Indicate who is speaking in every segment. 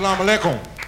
Speaker 1: Assalamu alaikum.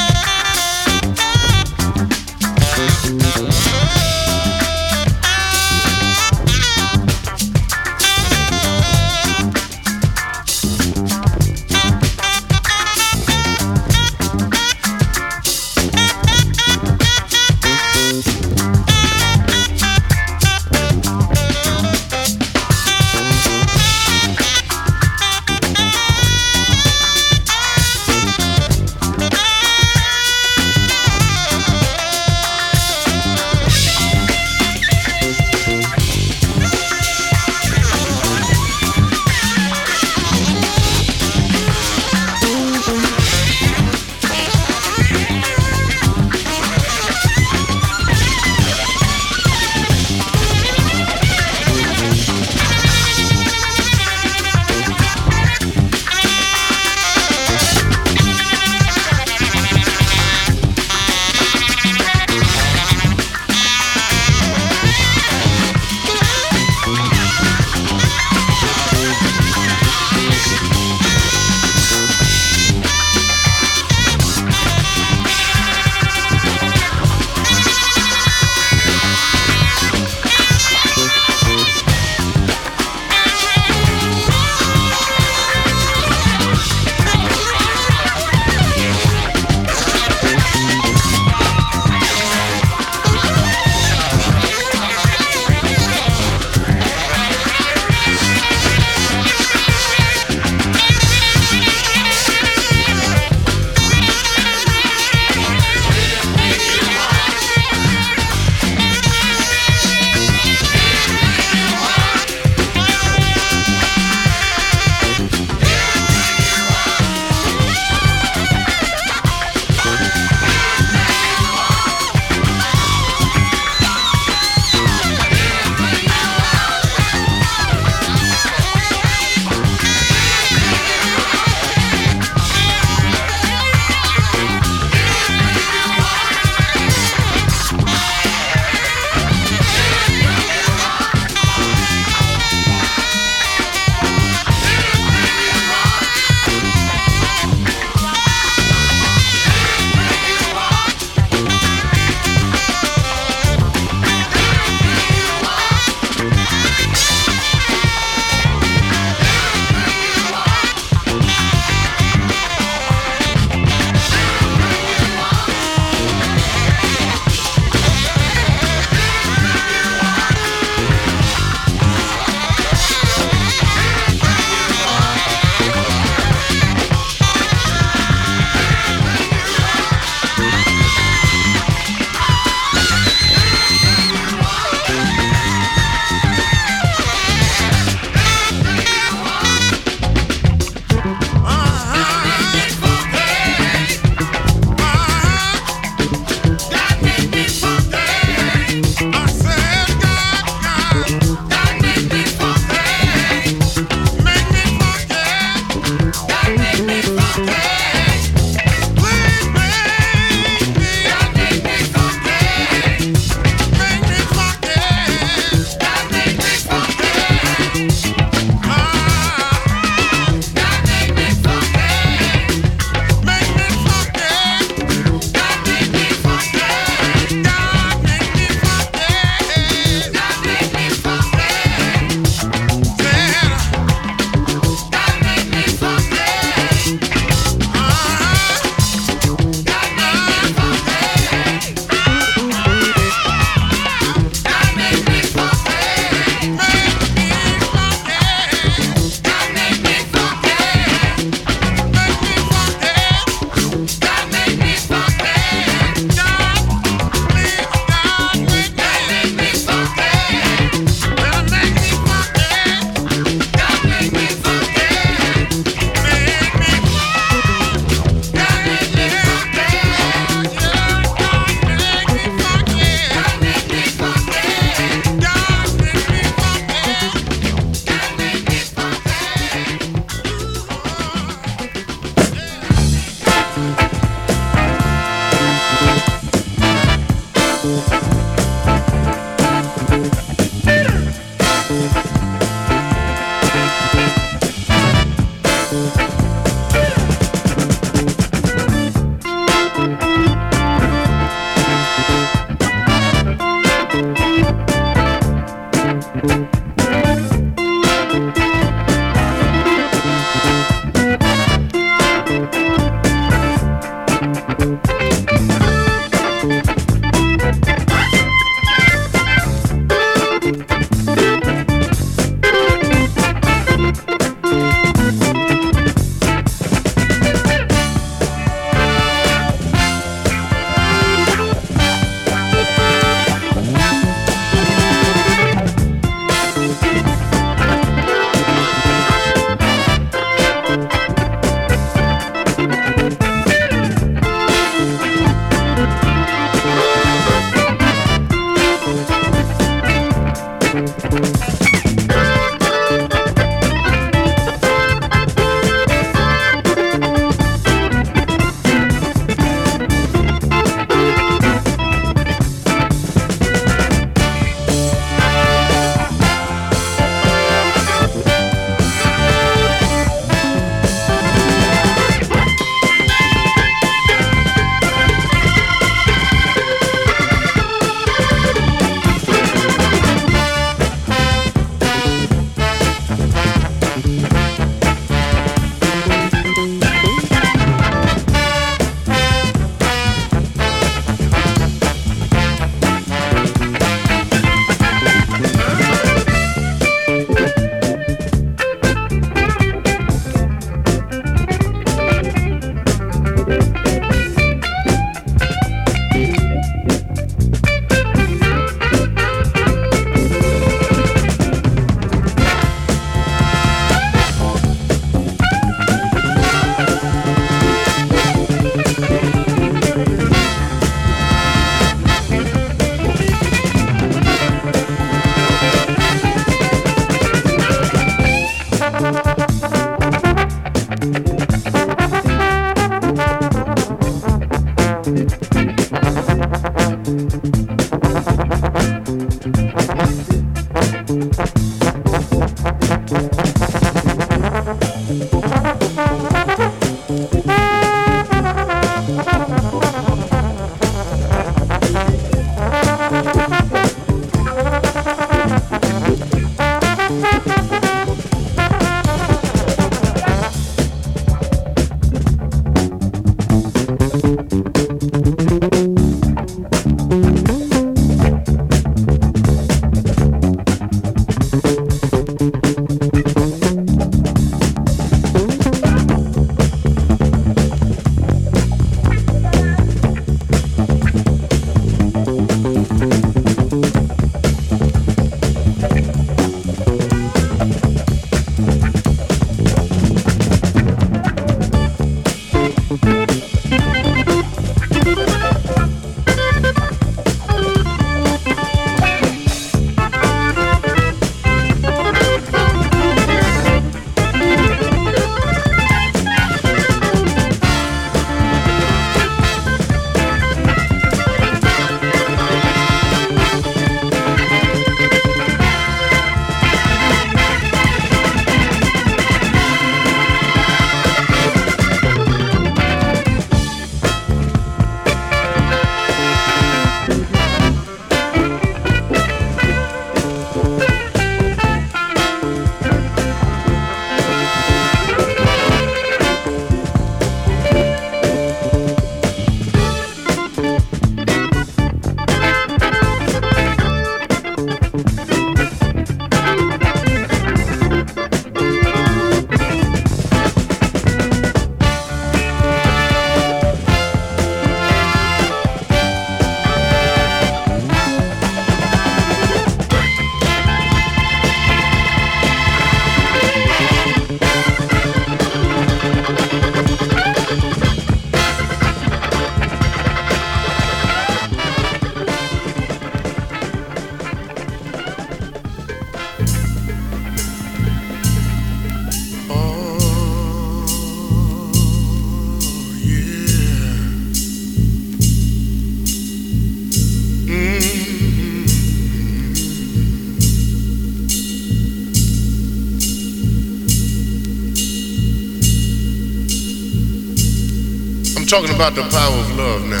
Speaker 2: Talking about the power of love now.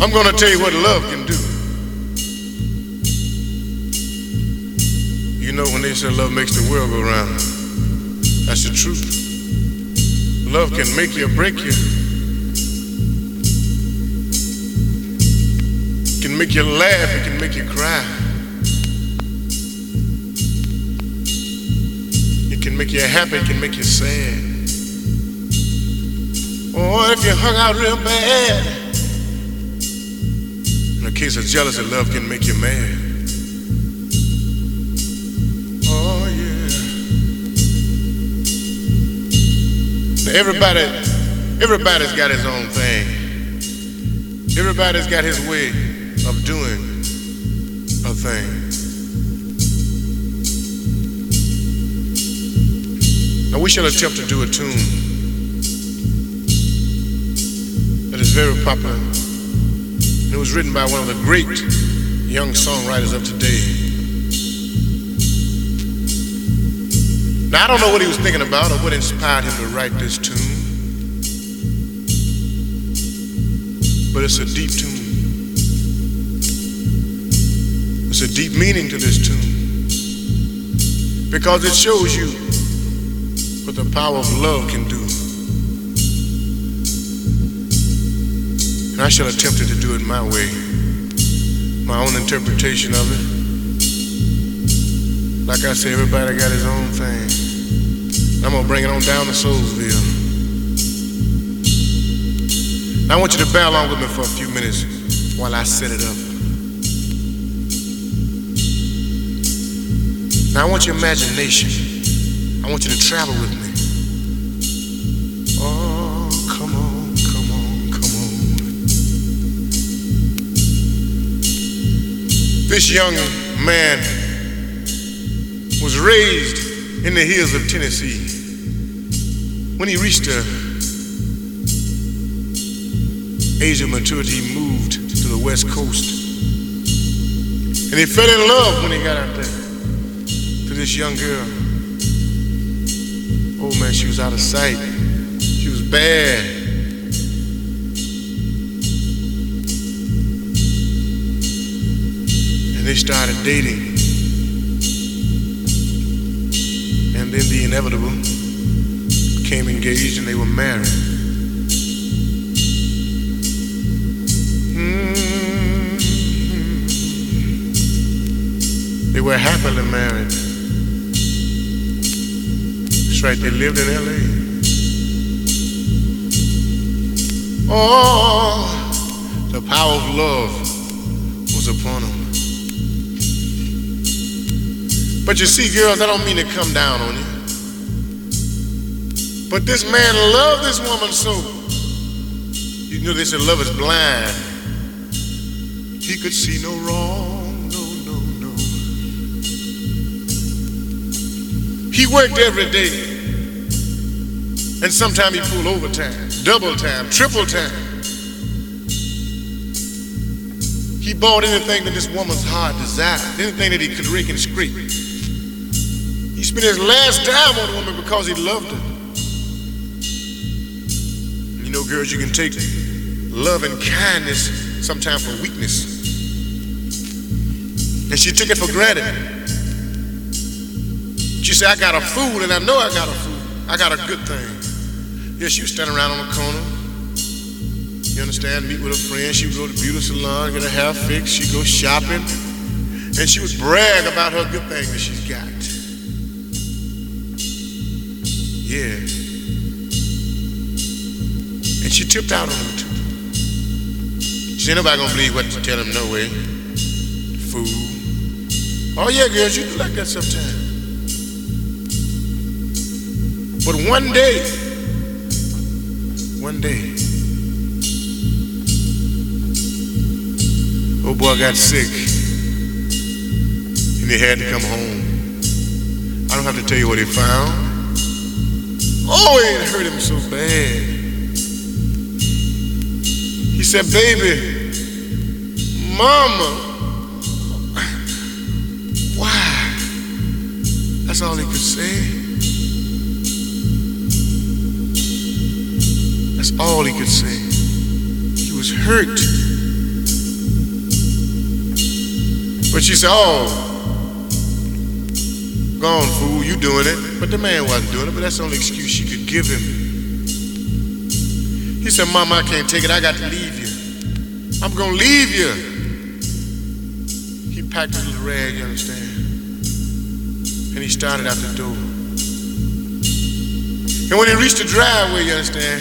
Speaker 2: I'm going to tell you what love can do. You know when they say love makes the world go round, that's the truth. Love can make you or break you. Can make you laugh, it can make you cry. It can make you happy, it can make you sad. If you hung out real bad. In a case of jealousy, love can make you mad. Oh yeah. Everybody, everybody's got his own thing. Everybody's got his way of doing a thing. Now we shall attempt to do a tune very popular. And it was written by one of the great young songwriters of today. Now, I don't know what he was thinking about or what inspired him to write this tune, but it's a deep tune. It's a deep meaning to this tune because it shows you what the power of love can do. And I shall attempt to do it my way, my own interpretation of it. Like I say, everybody got his own thing. I'm gonna bring it on down to Soulsville. Now I want you to bear along with me for a few minutes while I set it up. Now I want your imagination. I want you to travel with me. This young man was raised in the hills of Tennessee. When he reached the age of maturity, he moved to the West Coast. And he fell in love when he got out there to this young girl. Oh man, she was out of sight. She was bad. Started dating. And then the inevitable became engaged and they were married. Mm-hmm. They were happily married. That's right, they lived in LA. Oh, the power of love But you see, girls, I don't mean to come down on you. But this man loved this woman so. You know they said love is blind. He could see no wrong, no, no, no. He worked every day. And sometimes he pulled overtime, double time, triple time. He bought anything that this woman's heart desired, anything that he could rake and scrape. Spent his last dime on the woman because he loved her. You know, girls, you can take love and kindness sometimes for weakness. And she took it for granted. She said, I got a fool, and I know I got a fool. I got a good thing. Yeah, she was standing around on the corner. You understand? Meet with a friend. She would go to the beauty salon, get her hair fixed. She'd go shopping. And she would brag about her good thing that she's got. Yeah. And she tipped out on him too. She ain't nobody gonna believe what you tell him no way. Fool. Oh yeah, girls, you do like that sometimes. But one day, one day, old boy got sick and he had to come home. I don't have to tell you what he found. Oh, it hurt him so bad. He said, baby, mama, why? That's all he could say. That's all he could say. He was hurt. But she said, Oh, Gone, fool, you doing it. But the man wasn't doing it, but that's the only excuse give him. He said, Mama, I can't take it. I got to leave you. I'm going to leave you. He packed his little rag, you understand? And he started out the door. And when he reached the driveway, you understand,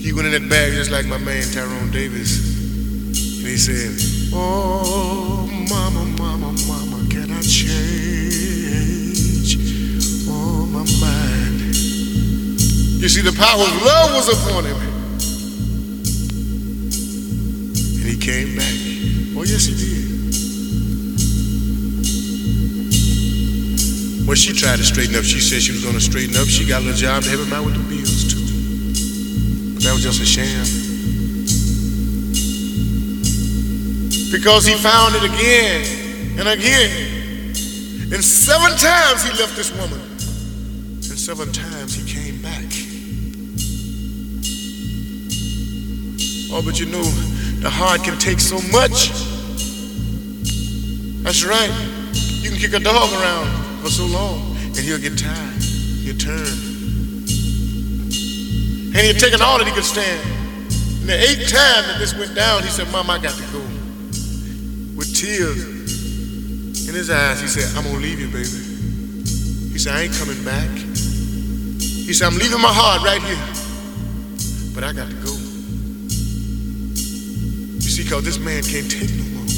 Speaker 2: he went in that bag just like my man Tyrone Davis. And he said, Oh, mama, mama, mama, can I change? Oh, my mind. You see, the power of love was upon him. And he came back. Oh, yes, he did. Well, she tried to straighten up. She said she was going to straighten up. She got a little job to help him out with the bills, too. But that was just a sham. Because he found it again and again. And seven times he left this woman. And seven times he came Oh, but you know, the heart can take so much. That's right. You can kick a dog around for so long, and he'll get tired. He'll turn. And he'll take an all that he could stand. And the eighth time that this went down, he said, Mom, I got to go. With tears in his eyes, he said, I'm going to leave you, baby. He said, I ain't coming back. He said, I'm leaving my heart right here. But I got to go. You see, because this man can't take no more.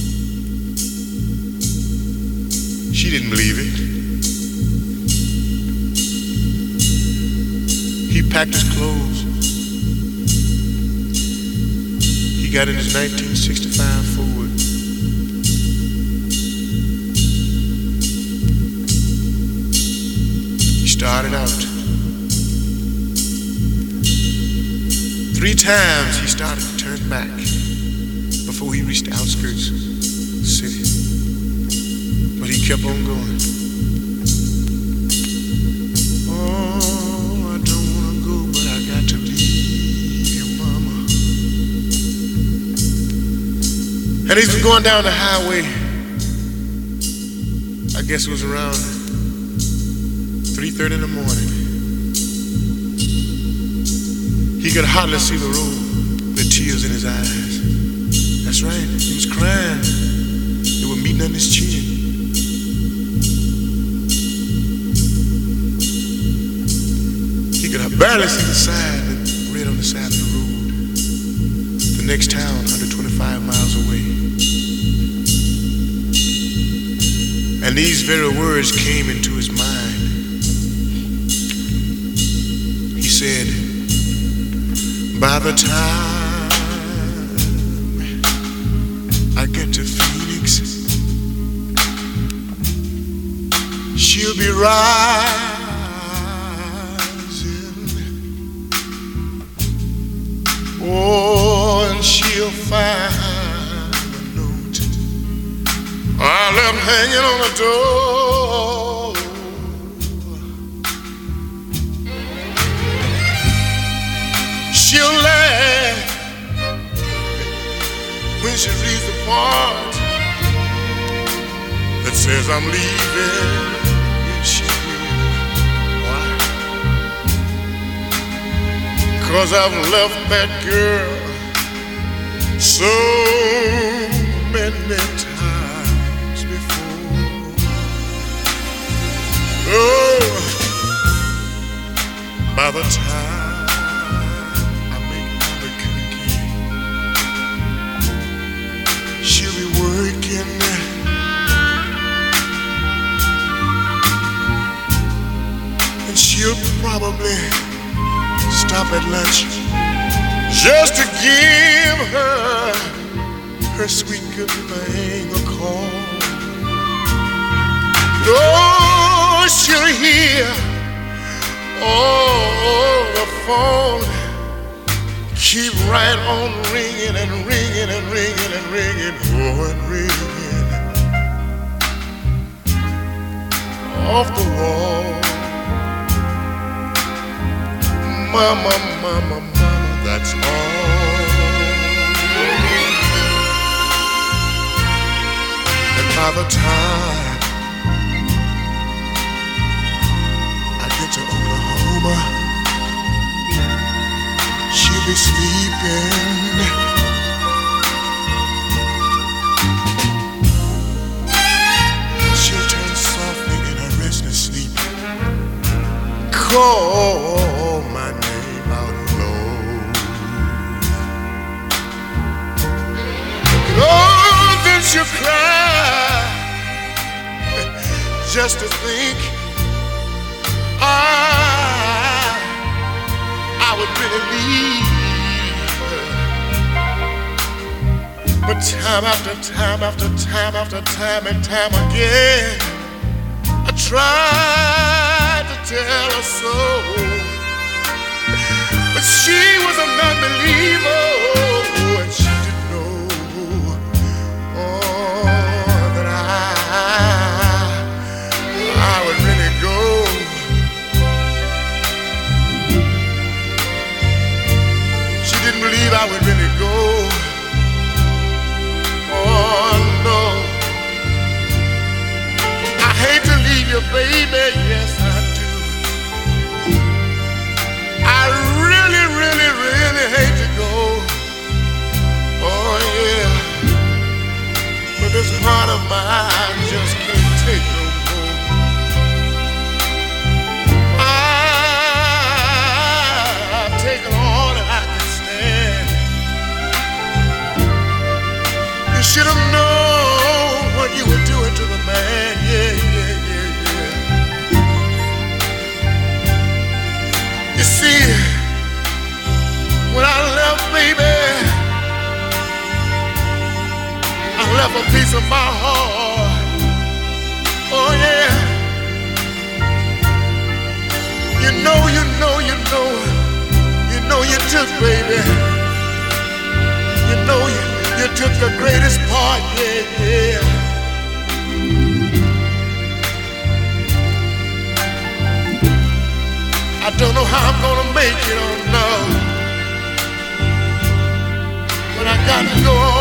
Speaker 2: She didn't believe it. He packed his clothes. He got in his 1965 Ford. He started out. Three times he started to turn back before he reached the outskirts of the city. But he kept on going. Oh, I don't want to go, but I got to leave you, mama. And he's going down the highway. I guess it was around 3.30 in the morning. He could hardly see the road with tears in his eyes. That's right, he was crying. They were meeting on his chin. He could barely see the sign that read on the side of the road. The next town, 125 miles away. And these very words came into his mind. He said, By the time she'll be rising. Oh, and she'll find a note I left hanging on the door. She'll laugh when she reads the part that says I'm leaving. Cause I've left that girl so many times before. Oh, by the time I make Albuquerque, she'll be working. And she'll probably stop at lunch just to give her her sweet good thing a call. Oh, she'll hear oh the phone keep right on ringing and ringing and ringing and ringing, oh and ringing off the wall mama, mama, mama, that's all. And by the time I get to Oklahoma, she'll be sleeping. She'll turn softly in her restless sleep. Cold. Just to think I, I would really leave. But time after time after time after time and time again, I tried to tell her so. But she was a non-believer, I would really go. She didn't believe I would really go. Oh no. I hate to leave you, baby. Yes, I do. I really, really, really hate to go. Oh yeah. But this heart of mine just can't take should have known what you were doing to the man. Yeah, yeah, yeah, yeah. You see, when I left, baby, I left a piece of my heart. Oh, yeah. You know, you know, you know, you know you took, baby. You know you, you took the greatest part, yeah, yeah. I don't know how I'm gonna make it, oh no. But I got to go on.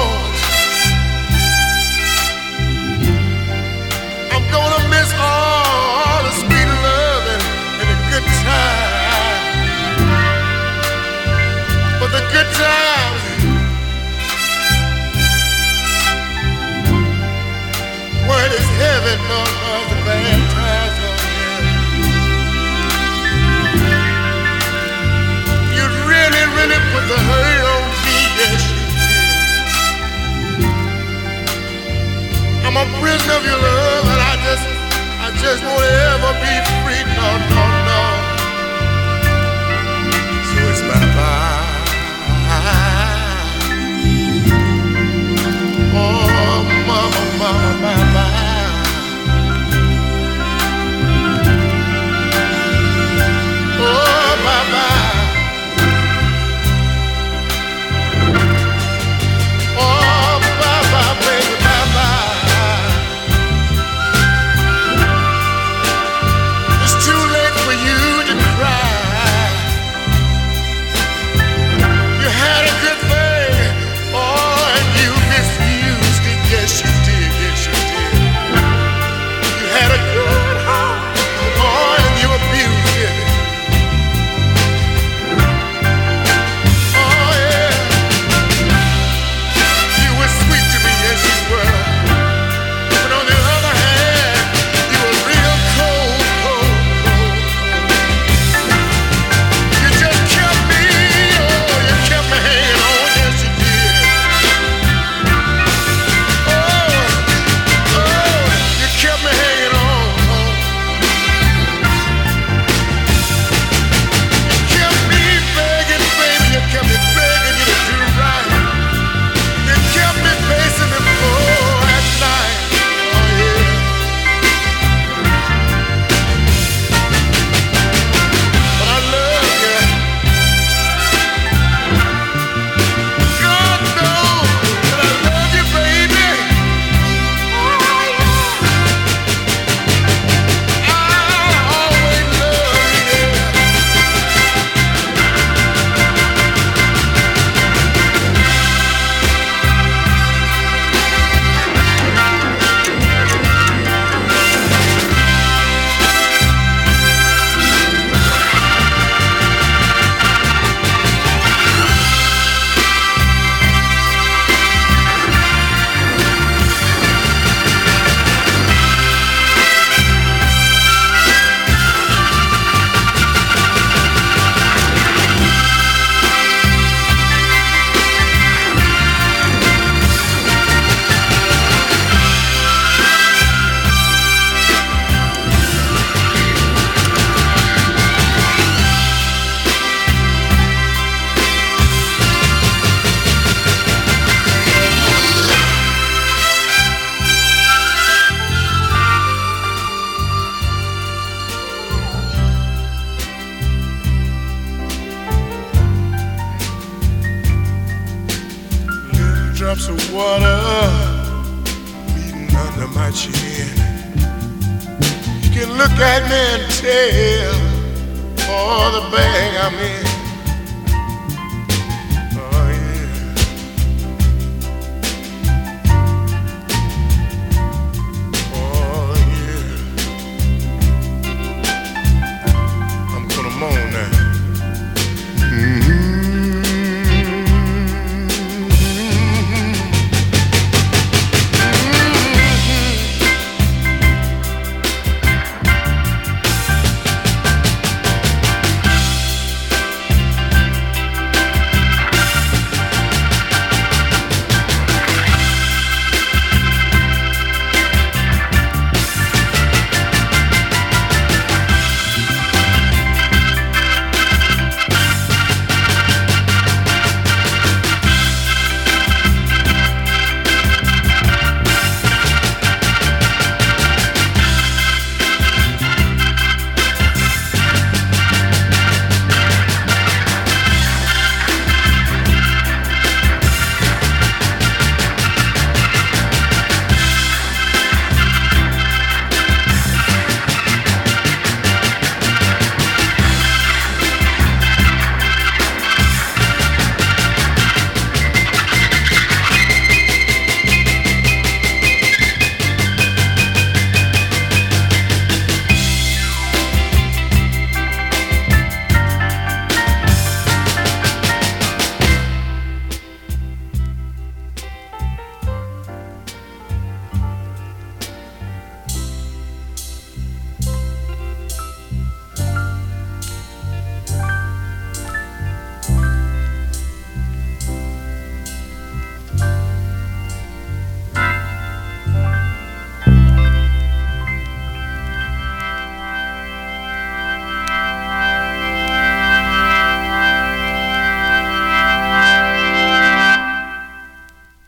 Speaker 2: I'm a prisoner of your love, and I just, I just won't ever be free. No, no,